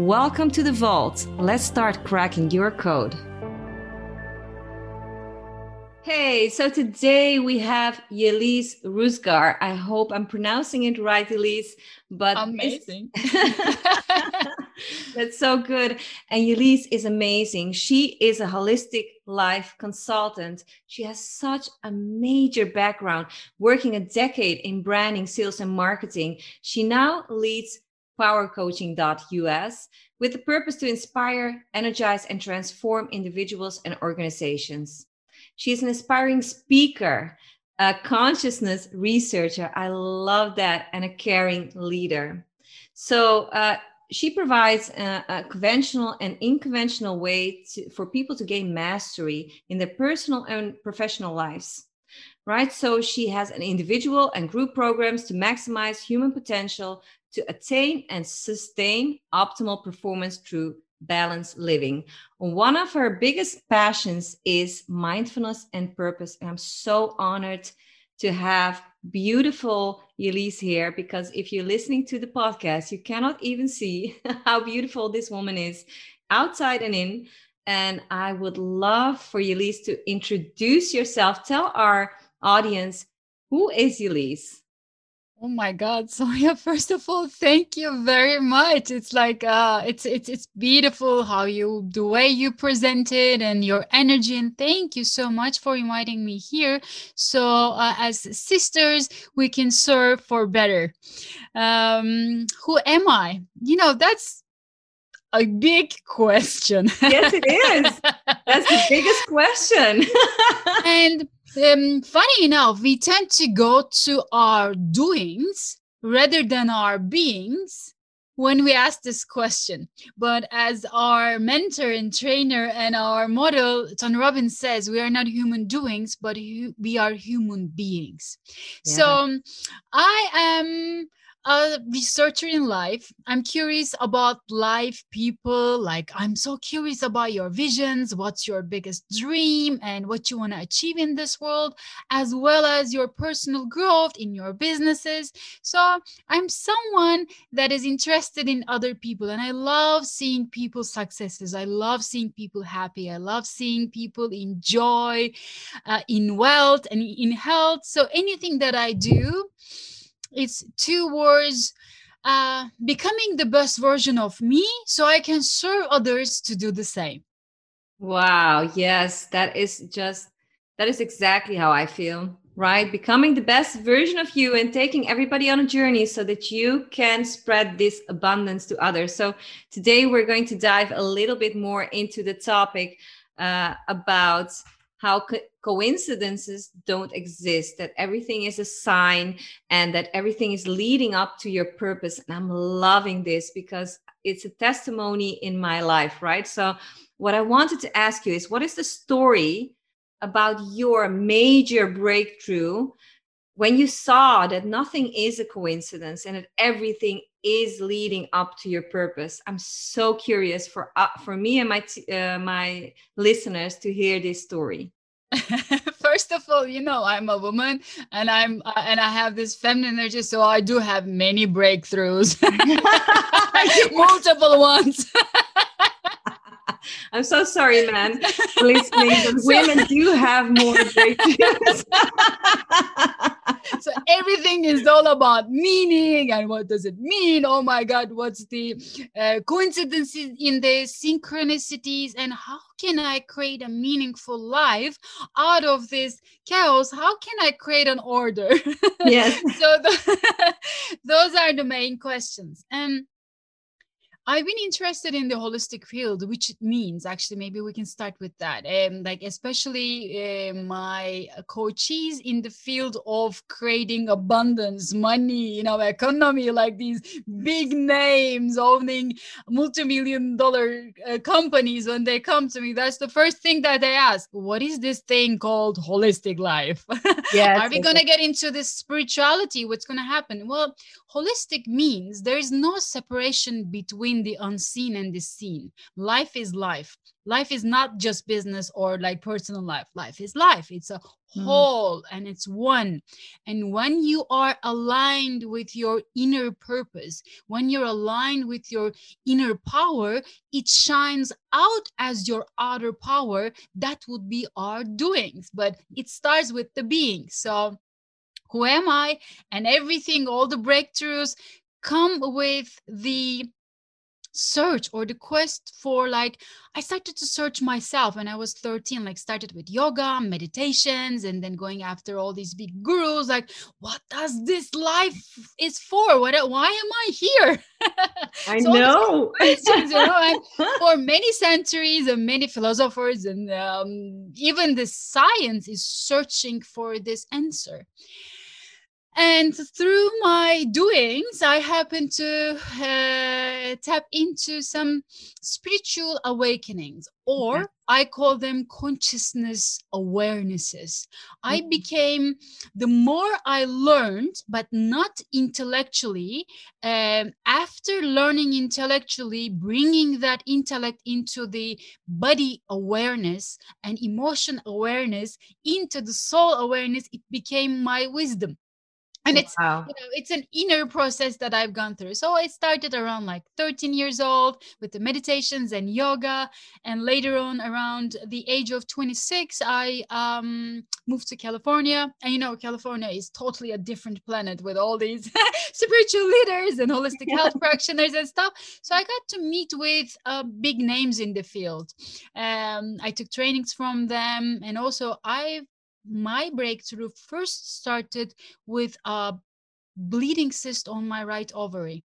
Welcome to the vault. Let's start cracking your code. Hey, so today we have Yeliz Rüzgar. I hope I'm pronouncing it right, Yeliz. But amazing. That's so good. And Yeliz is amazing. She is a holistic life consultant. She has such a major background, working a decade in branding, sales, and marketing. She now leads powercoaching.us with the purpose to inspire, energize, and transform individuals and organizations. She is an aspiring speaker, a consciousness researcher. I love that, and a caring leader. So, uh, she provides a, a, conventional and unconventional way to, for people to gain mastery in their personal and professional lives right? So she has an individual and group programs to maximize human potential to attain and sustain optimal performance through balanced living. One of her biggest passions is mindfulness and purpose. And I'm so honored to have beautiful Yeliz here because if you're listening to the podcast, you cannot even see how beautiful this woman is outside and in. And I would love for Yeliz to introduce yourself. Tell our audience who is Yeliz? Oh my God, Sonja! First of all, thank you very much. It's like uh, it's it's it's beautiful how you the way you present it and your energy. And thank you so much for inviting me here. So uh, as sisters, we can serve for better. Um, who am I? You know, that's a big question. yes, it is. That's the biggest question. and um, funny enough, we tend to go to our doings rather than our beings when we ask this question. But as our mentor and trainer and our model, Tony Robbins says, we are not human doings, but we are human beings. Yeah. So I am a researcher in life. I'm curious about life, people. Like, I'm so curious about your visions, what's your biggest dream, and what you want to achieve in this world, as well as your personal growth in your businesses. So, I'm someone that is interested in other people, and I love seeing people's successes. I love seeing people happy. I love seeing people enjoy uh, in wealth and in health. So, anything that I do, it's towards uh, becoming the best version of me so I can serve others to do the same. Wow. Yes, that is just, that is exactly how I feel, right? Becoming the best version of you and taking everybody on a journey so that you can spread this abundance to others. So today we're going to dive a little bit more into the topic uh, about how co- coincidences don't exist, that everything is a sign and that everything is leading up to your purpose. And I'm loving this because it's a testimony in my life, right? So, what I wanted to ask you is what is the story about your major breakthrough when you saw that nothing is a coincidence and that everything is leading up to your purpose i'm so curious for uh, for me and my t- uh, my listeners to hear this story. First of all you know i'm a woman and i'm uh, and i have this feminine energy so i do have many breakthroughs. Multiple ones I'm so sorry, man. Listening, women do have more breakthroughs. so everything is all about meaning and what does it mean? Oh my God, what's the uh, coincidences in the synchronicities and how can I create a meaningful life out of this chaos? How can I create an order? Yes. so the, those are the main questions. And I've been interested in the holistic field, which means actually maybe we can start with that. Um, like especially uh, my coaches in the field of creating abundance, money, you know, economy, like these big names owning multi-million dollar uh, companies. When they come to me, that's the first thing that they ask: What is this thing called holistic life? Yes. Are we going to get into this spirituality? What's going to happen? Well, holistic means there is no separation between the unseen and the seen. Life is life. Life is not just business or like personal life. Life is life. It's a Mm. whole and it's one. And when you are aligned with your inner purpose, when you're aligned with your inner power, it shines out as your outer power. That would be our doings, but it starts with the being. So, who am I? And everything, all the breakthroughs come with the search or the quest for like i started to search myself when i was 13 like started with yoga meditations and then going after all these big gurus like what does this life is for? What why am i here? I So know. questions, you know, and for many centuries and many philosophers and um, even the science is searching for this answer and through my doings i happen to uh, tap into some spiritual awakenings or Okay. i call them consciousness awarenesses i Mhm. became the more i learned but not intellectually um, after learning intellectually bringing that intellect into the body awareness and emotion awareness into the soul awareness it became my wisdom and it's wow. you know it's an inner process that i've gone through. So i started around like 13 years old with the meditations and yoga. And later on around the age of 26 i um, moved to california. And you know california is totally a different planet with all these spiritual leaders and holistic health practitioners and stuff. So i got to meet with uh, big names in the field. Um, i took trainings from them. And also i my breakthrough first started with a bleeding cyst on my right ovary.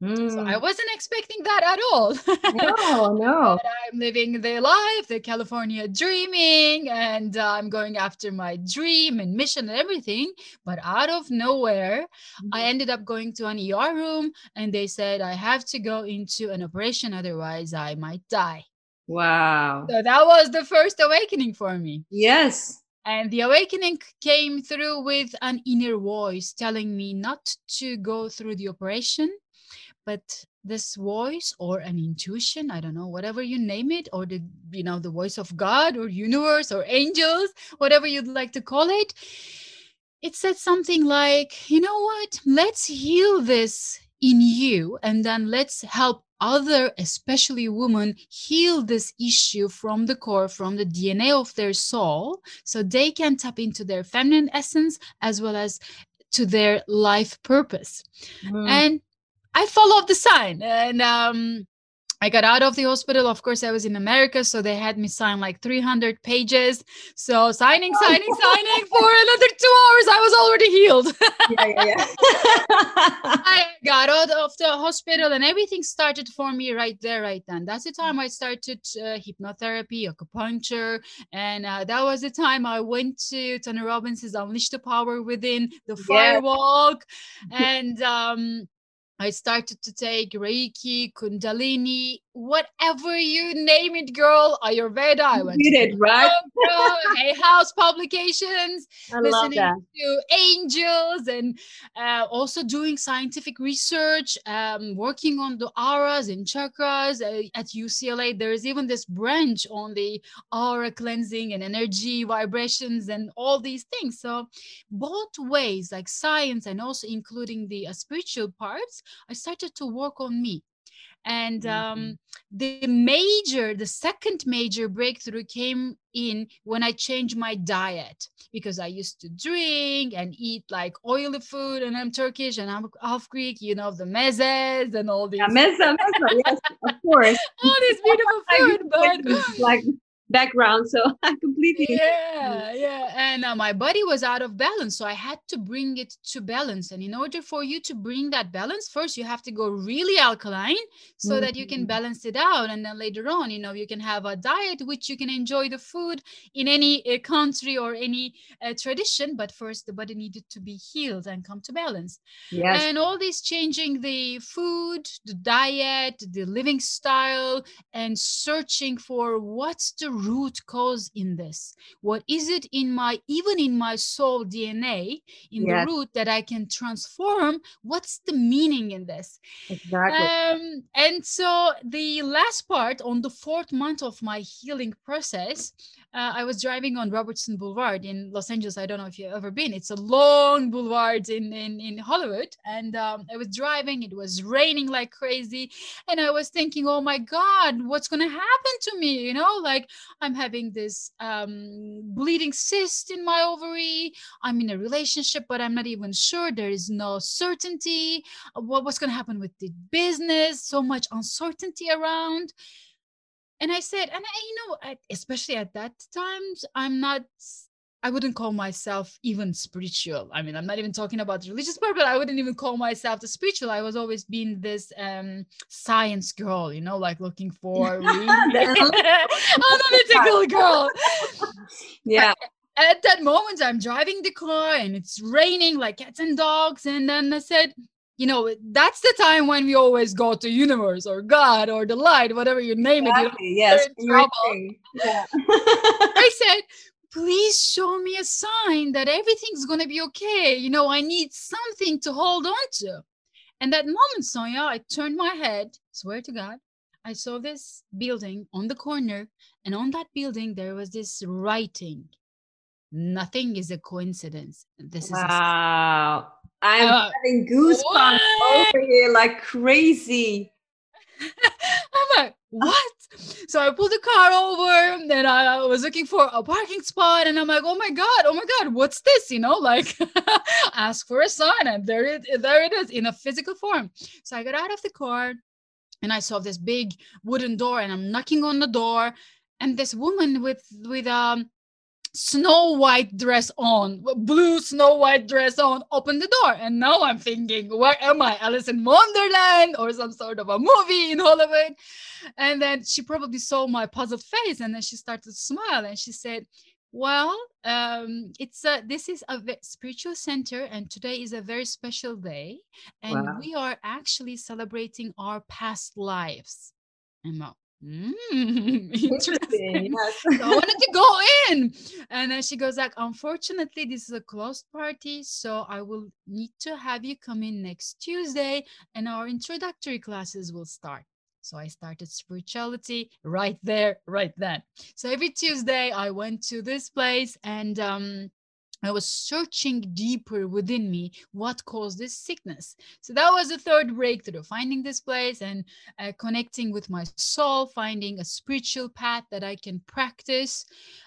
So I Mm. wasn't expecting that at all. No, no. I'm living the life, the California dreaming, and uh, I'm going after my dream and mission and everything. But out of nowhere, I ended up going to an ER room and they said I have to go into an operation, otherwise, I might die. Wow. So that was the first awakening for me. Yes. And the awakening came through with an inner voice telling me not to go through the operation, but this voice or an intuition, I don't know, whatever you name it, or the you know, the voice of God or universe or angels, whatever you'd like to call it. It said something like, you know what? Let's heal this in you and then let's help other especially women heal this issue from the core from the dna of their soul so they can tap into their feminine essence as well as to their life purpose Mm. and i followed the sign and um I got out of the hospital. Of course, I was in America, so they had me sign like 300 pages. So signing, signing, signing for another two hours. I was already healed. yeah, yeah, yeah. I got out of the hospital and everything started for me right there, right then. That's the time I started uh, hypnotherapy, acupuncture, and uh, that was the time I went to Tony Robbins' Unleash the Power Within, the Walk, and um, I started to take Reiki, Kundalini, whatever you name it, girl. Ayurveda. I You did it, right? Hay House publications I love listening that. to angels and uh, also doing scientific research, um, working on the auras and chakras uh, at UCLA. There is even this branch on the aura cleansing and energy vibrations and all these things. So, both ways, like science and also including the uh, spiritual parts, I started to work on me. And um, the major the second major breakthrough came in when i changed my diet because i used to drink and eat like oily food and i'm turkish and i'm half greek you know the mezes and all these yeah, meza, yes of course. All this beautiful food but like background so i completely yeah yeah and uh, my body was out of balance so i had to bring it to balance and in order for you to bring that balance first you have to go really alkaline so mm-hmm. that you can mm-hmm. balance it out and then later on you know you can have a diet which you can enjoy the food in any uh, country or any uh, tradition but first the body needed to be healed and come to balance yes. and all this changing the food the diet the living style and searching for what's the root cause in this? What is it in my, even in my soul DNA, in yes. the root that I can transform? What's the meaning in this? Exactly. Um, and so the last part on the fourth month of my healing process, uh, I was driving on Robertson Boulevard in Los Angeles. I don't know if you've ever been. It's a long boulevard in in, in Hollywood, and um, I was driving. It was raining like crazy, and I was thinking, "Oh my God, what's gonna happen to me?" You know, like I'm having this um, bleeding cyst in my ovary. I'm in a relationship, but I'm not even sure. There is no certainty. What, what's gonna happen with the business? So much uncertainty around and i said and I, you know especially at that times i'm not i wouldn't call myself even spiritual. I mean i'm not even talking about the religious part but i wouldn't even call myself the spiritual. I was always being this um science girl you know like looking for analytical girl. Yeah. at that moment i'm driving the car and it's raining like cats and dogs. And then i said you know that's the time when we always go to universe or god or the light whatever you name exactly. it you yes yeah. i said please show me a sign that everything's going to be okay you know i need something to hold on to and that moment sonja i turned my head swear to god i saw this building on the corner and on that building there was this writing nothing is a coincidence this wow. is wow I'm uh, having goosebumps what? over here like crazy. I'm like, what? So I pulled the car over and then I was looking for a parking spot and I'm like, oh my God, oh my God, what's this? You know, like ask for a sign and there it, there it is in a physical form. So I got out of the car and I saw this big wooden door and I'm knocking on the door and this woman with with um snow white dress on blue snow white dress on open the door. And now i'm thinking where am i? Alice in wonderland or some sort of a movie in hollywood? And then she probably saw my puzzled face and then she started to smile and she said well um it's a this is a spiritual center and today is a very special day and wow. we are actually celebrating our past lives. And Mm, interesting. Yes. so I wanted to go in. And then she goes like, unfortunately, this is a closed party. So I will need to have you come in next Tuesday and our introductory classes will start. So I started spirituality right there, right then. So every Tuesday I went to this place and um I was searching deeper within me what caused this sickness. So that was the third breakthrough finding this place and uh, connecting with my soul, finding a spiritual path that I can practice,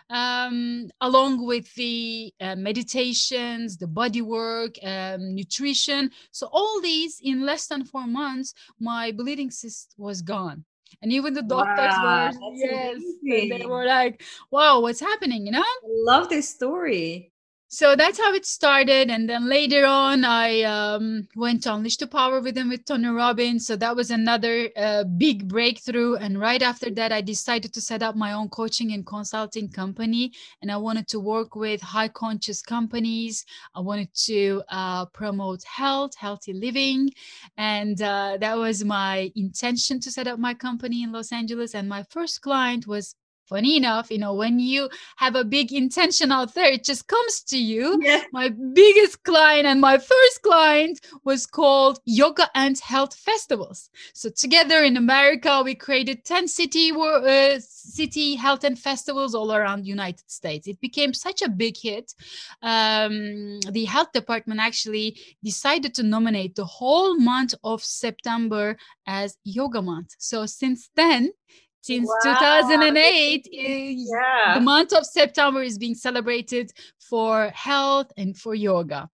um, along with the uh, meditations, the body work, um, nutrition. So, all these in less than four months, my bleeding cyst was gone and even the doctors wow, were yes they were like wow what's happening you know I love this story so that's how it started. And then later on i um, went to unleash the power within with tony robbins. So that was another uh, big breakthrough. And right after that i decided to set up my own coaching and consulting company. And i wanted to work with high conscious companies. I wanted to uh, promote health healthy living. And uh, that was my intention to set up my company in los angeles. And my first client was funny enough, you know, when you have a big intention out there, it just comes to you. Yeah. My biggest client and my first client was called Yoga and Health Festivals. So together in America, we created 10 city uh, city health and festivals all around the United States. It became such a big hit. Um, the health department actually decided to nominate the whole month of September as Yoga Month. So since then, since wow. 2008 yeah. the month of september is being celebrated for health and for yoga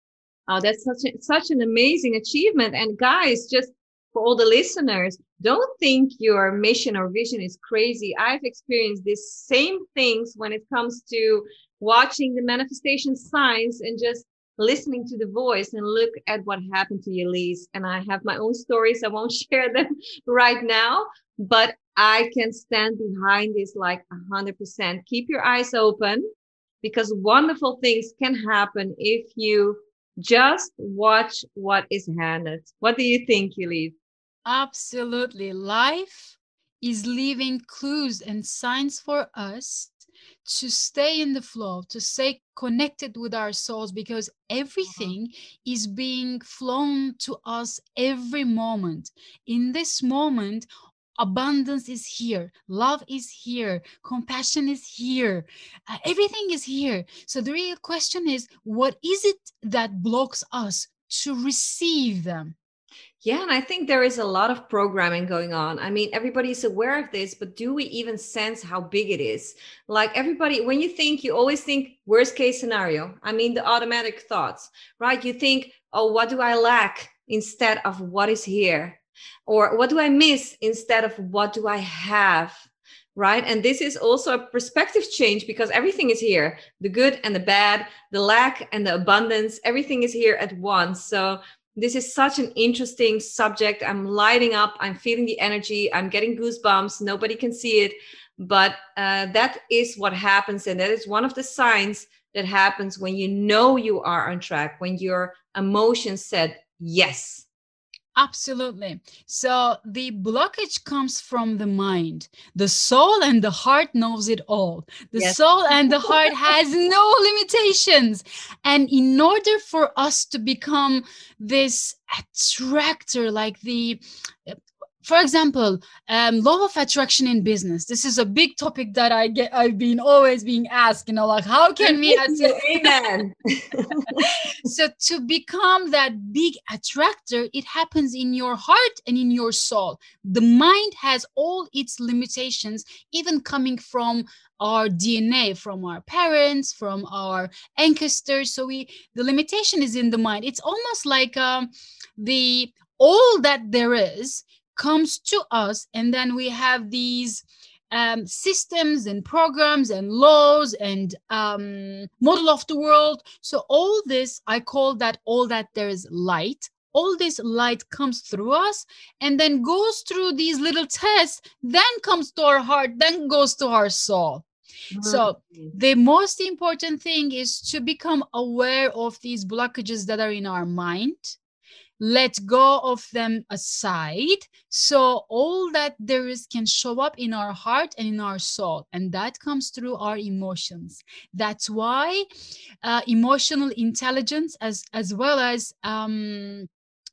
oh that's such a, such an amazing achievement and guys just for all the listeners don't think your mission or vision is crazy i've experienced these same things when it comes to watching the manifestation signs and just listening to the voice and look at what happened to Elise. And I have my own stories. I won't share them right now, but I can stand behind this like a hundred percent. Keep your eyes open because wonderful things can happen if you just watch what is handed. What do you think, Elise? Absolutely. Life is leaving clues and signs for us to stay in the flow, to stay connected with our souls, because uh-huh. everything is being flown to us every moment. In this moment, abundance is here love is here compassion is here uh, everything is here so the real question is what is it that blocks us to receive them yeah, and I think there is a lot of programming going on. I mean, everybody's aware of this, but do we even sense how big it is? Like everybody, when you think, you always think worst case scenario. I mean, the automatic thoughts, right? You think, oh, what do I lack instead of what is here? Or what do I miss instead of what do I have? Right. And this is also a perspective change because everything is here the good and the bad, the lack and the abundance, everything is here at once. So this is such an interesting subject. I'm lighting up. I'm feeling the energy. I'm getting goosebumps. Nobody can see it, but uh, that is what happens, and that is one of the signs that happens when you know you are on track. When your emotions said yes, Absolutely. So the blockage comes from the mind. The soul and the heart knows it all. The yes. soul and the heart has no limitations. And in order for us to become this attractor, like the for example um, law of attraction in business. This is a big topic that i get i've been always being asked you know like how can we amen. So to become that big attractor it happens in your heart and in your soul. The mind has all its limitations even coming from our dna from our parents from our ancestors. So we the limitation is in the mind. It's almost like um, the all that there is comes to us and then we have these um, systems and programs and laws and um, model of the world. So all this i call that all that there is light. All this light comes through us and then goes through these little tests then comes to our heart then goes to our soul. So mm-hmm. the most important thing is to become aware of these blockages that are in our mind let go of them aside so all that there is can show up in our heart and in our soul and that comes through our emotions. That's why uh, emotional intelligence as as well as um,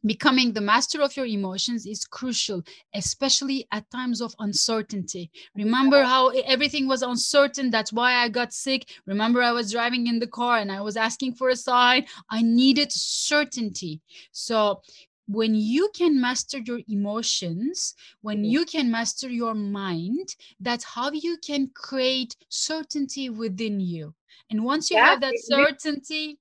becoming the master of your emotions is crucial especially at times of uncertainty. Remember how everything was uncertain that's why i got sick. Remember i was driving in the car and i was asking for a sign. I needed certainty. So when you can master your emotions, when you can master your mind, that's how you can create certainty within you. And once you yeah, have that certainty,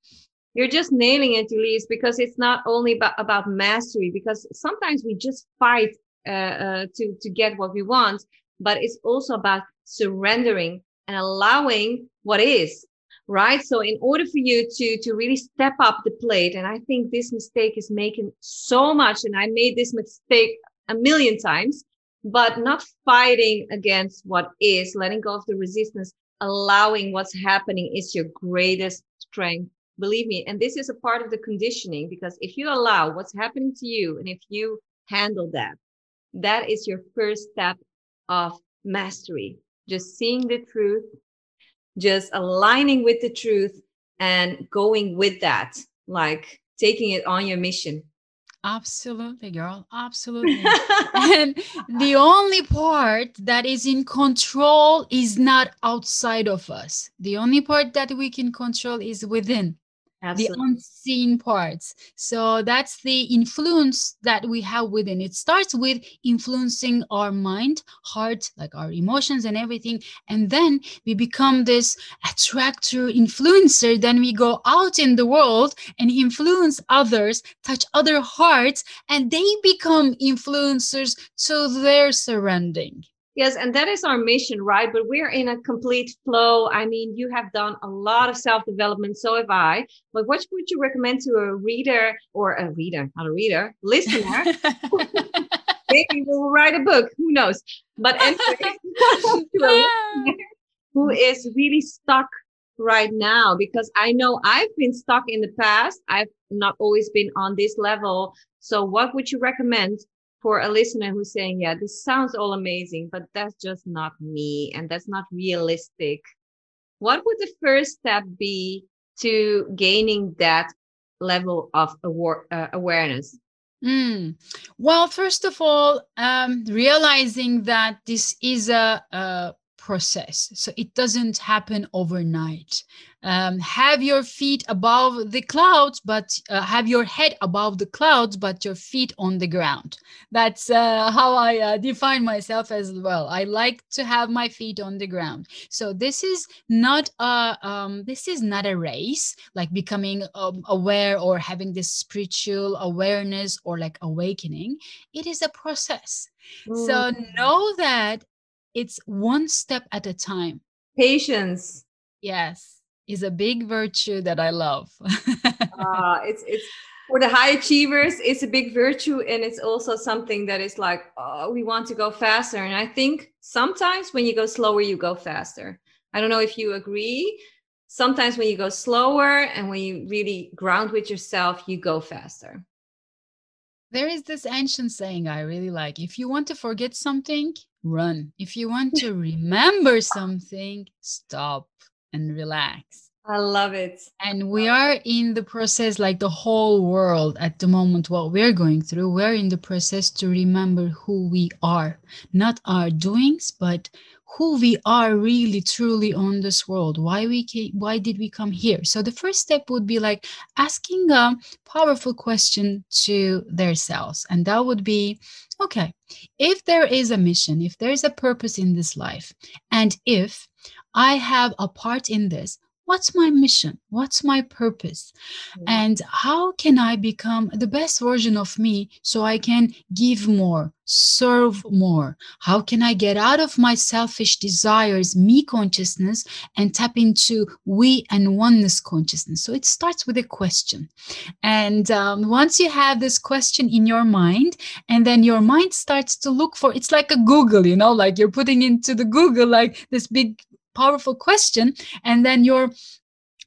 you're just nailing it, Elise, because it's not only about, about mastery, because sometimes we just fight uh, uh, to, to get what we want, but it's also about surrendering and allowing what is right? So in order for you to to really step up the plate and i think this mistake is making so much and i made this mistake a million times but not fighting against what is letting go of the resistance allowing what's happening is your greatest strength believe me and this is a part of the conditioning because if you allow what's happening to you and if you handle that that is your first step of mastery just seeing the truth, just aligning with the truth and going with that, like taking it on your mission. Absolutely, girl. Absolutely. and the only part that is in control is not outside of us. The only part that we can control is within. Absolutely. the unseen parts. So that's the influence that we have within. It starts with influencing our mind, heart, like our emotions and everything. And then we become this attractor influencer. Then we go out in the world and influence others, touch other hearts, and they become influencers to their surrounding. Yes, and that is our mission, right? But we're in a complete flow. I mean, you have done a lot of self development, so have I. But what would you recommend to a reader or a reader, not a reader, listener? Maybe we'll write a book, who knows? But anyway, who is really stuck right now because I know I've been stuck in the past. I've not always been on this level. So, what would you recommend for a listener who's saying, yeah, this sounds all amazing, but that's just not me and that's not realistic, what would the first step be to gaining that level of aware, uh, awareness? Mm. Well, first of all, um, realizing that this is a, a process. So it doesn't happen overnight. Um, have your feet above the clouds, but uh, have your head above the clouds, but your feet on the ground. That's uh, how I uh, define myself as well. I like to have my feet on the ground. So this is not a um, this is not a race like becoming um, aware or having this spiritual awareness or like awakening. It is a process. Mm. So know that it's one step at a time. Patience. Yes, is a big virtue that I love. uh, it's it's for the high achievers, it's a big virtue, and it's also something that is like, oh, we want to go faster. And I think sometimes when you go slower, you go faster. I don't know if you agree. Sometimes when you go slower and when you really ground with yourself, you go faster. There is this ancient saying I really like. If you want to forget something, run. If you want to remember something, stop and relax. I love it. And we are in the process, like the whole world at the moment, what we're going through, we're in the process to remember who we are, not our doings, but who we are really truly on this world. Why we came, why did we come here? So the first step would be like asking a powerful question to their selves. And that would be okay if there is a mission if there is a purpose in this life and if i have a part in this what's my mission? What's my purpose? Mm-hmm. and how can i become the best version of me so i can give more serve more? How can i get out of my selfish desires me consciousness and tap into we and oneness consciousness? So it starts with a question. And um, once you have this question in your mind and then your mind starts to look for it's like a google you know like you're putting into the google like this big powerful question and then your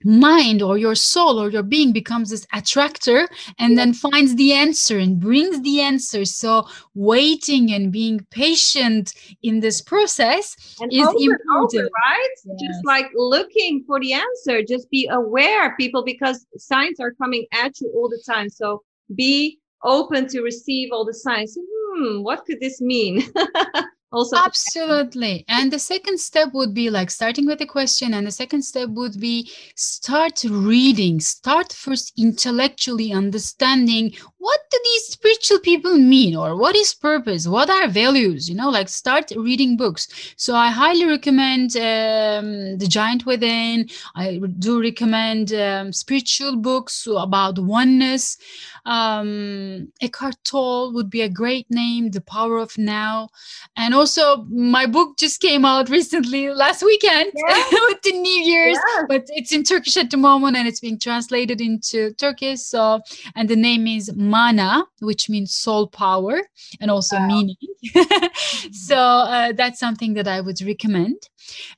mind or your soul or your being becomes this attractor and then finds the answer and brings the answer. So waiting and being patient in this process and is over important over, right? Yes. just like looking for the answer just be aware people because signs are coming at you all the time. So be open to receive all the signs. Hmm what could this mean also absolutely. And the second step would be like starting with a question and the second step would be start reading start first intellectually understanding what do these spiritual people mean or what is purpose what are values you know like start reading books. So i highly recommend um, the giant within. I do recommend um, spiritual books about oneness. Um, eckhart tolle would be a great name the power of now. And also my book just came out recently last weekend with the new year's but it's in turkish at the moment and it's being translated into turkish so and the name is mana which means soul power and also wow. meaning. So uh, that's something that i would recommend.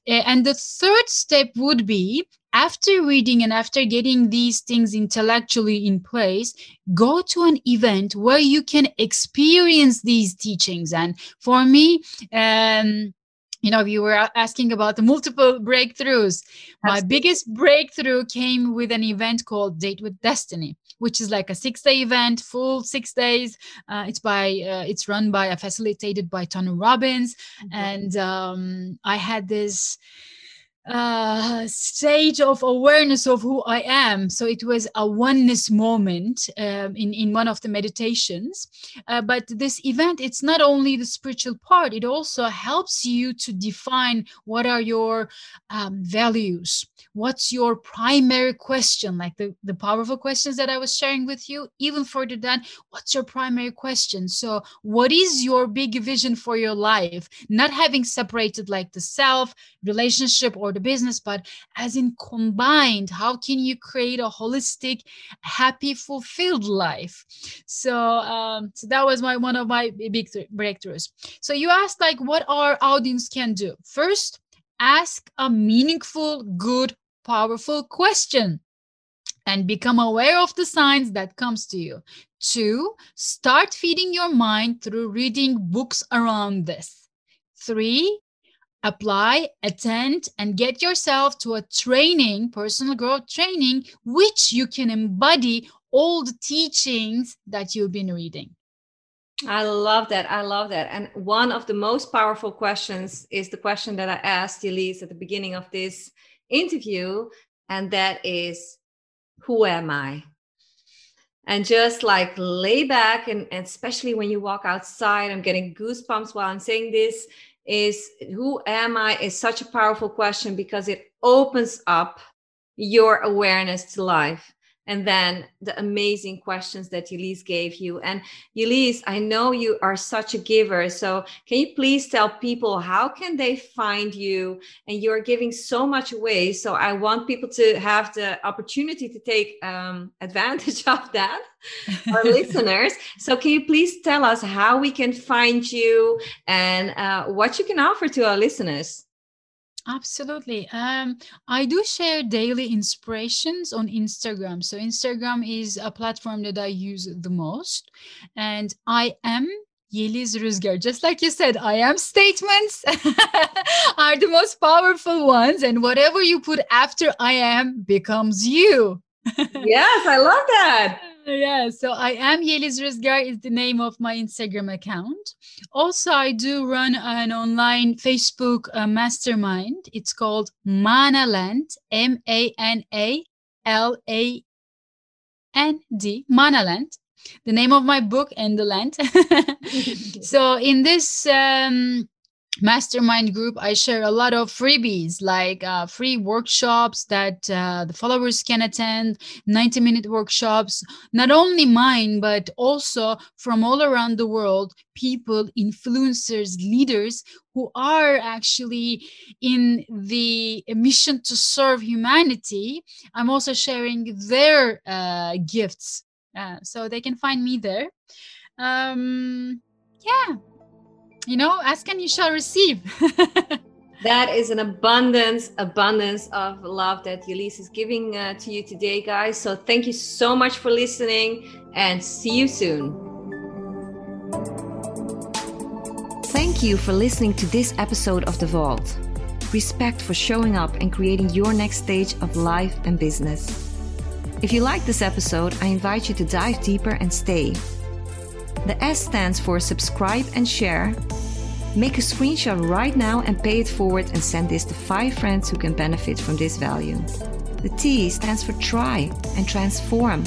And the third step would be after reading and after getting these things intellectually in place, go to an event where you can experience these teachings. And for me, um, you know you were asking about the multiple breakthroughs my biggest breakthrough came with an event called date with destiny which is like a six day event full six days uh, it's by uh, it's run by a facilitated by tony robbins mm-hmm. and um, i had this uh, state of awareness of who I am. So it was a oneness moment um, in in one of the meditations. Uh, but this event, it's not only the spiritual part; it also helps you to define what are your um, values, what's your primary question, like the the powerful questions that I was sharing with you. Even further than what's your primary question? So what is your big vision for your life? Not having separated like the self relationship or the business but as in combined how can you create a holistic happy fulfilled life? So um so that was my one of my big breakthroughs. So you asked like what our audience can do. First ask a meaningful good powerful question and become aware of the signs that comes to you. Two start feeding your mind through reading books around this. Three apply, attend, and get yourself to a training, personal growth training, which you can embody all the teachings that you've been reading. I love that. I love that. And one of the most powerful questions is the question that I asked Elise at the beginning of this interview. And that is, who am I? And just like lay back, and, and especially when you walk outside, I'm getting goosebumps while I'm saying this is who am I? is such a powerful question because it opens up your awareness to life and then the amazing questions that Elise gave you. And Elise, I know you are such a giver. So can you please tell people how can they find you? And you're giving so much away. So I want people to have the opportunity to take um, advantage of that, our listeners. So can you please tell us how we can find you and uh, what you can offer to our listeners? Absolutely. Um, I do share daily inspirations on Instagram. So, Instagram is a platform that I use the most. And I am Yeliz Rüzgar. Just like you said, I am statements are the most powerful ones. And whatever you put after I am becomes you. yes, I love that yeah so i am yeliz rüzgar is the name of my instagram account. Also i do run an online facebook uh, mastermind. It's called manaland m-a-n-a-l-a-n-d manaland the name of my book and the land. So in this um, mastermind group i share a lot of freebies like uh, free workshops that uh, the followers can attend 90 minute workshops not only mine but also from all around the world people influencers leaders who are actually in the mission to serve humanity. I'm also sharing their uh, gifts uh, so they can find me there. Um yeah you know ask and you shall receive. That is an abundance abundance of love that Elise is giving uh, to you today guys. So thank you so much for listening and see you soon. Thank you for listening to this episode of the vault. Respect for showing up and creating your next stage of life and business. If you like this episode i invite you to dive deeper and stay the S stands for subscribe and share. Make a screenshot right now and pay it forward and send this to five friends who can benefit from this value. The T stands for try and transform.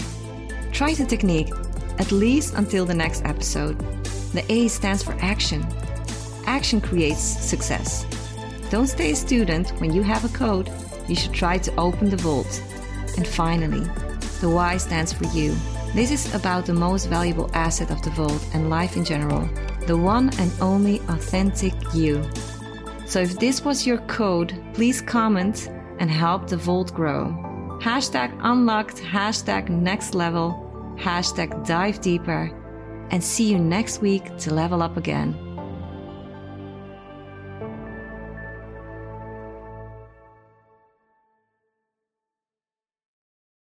Try the technique, at least until the next episode. The A stands for action. Action creates success. Don't stay a student when you have a code. You should try to open the vault. And finally, the Y stands for you. This is about the most valuable asset of the vault and life in general the one and only authentic you. So if this was your code, please comment and help the vault grow. Hashtag unlocked, hashtag next level, hashtag dive deeper, and see you next week to level up again.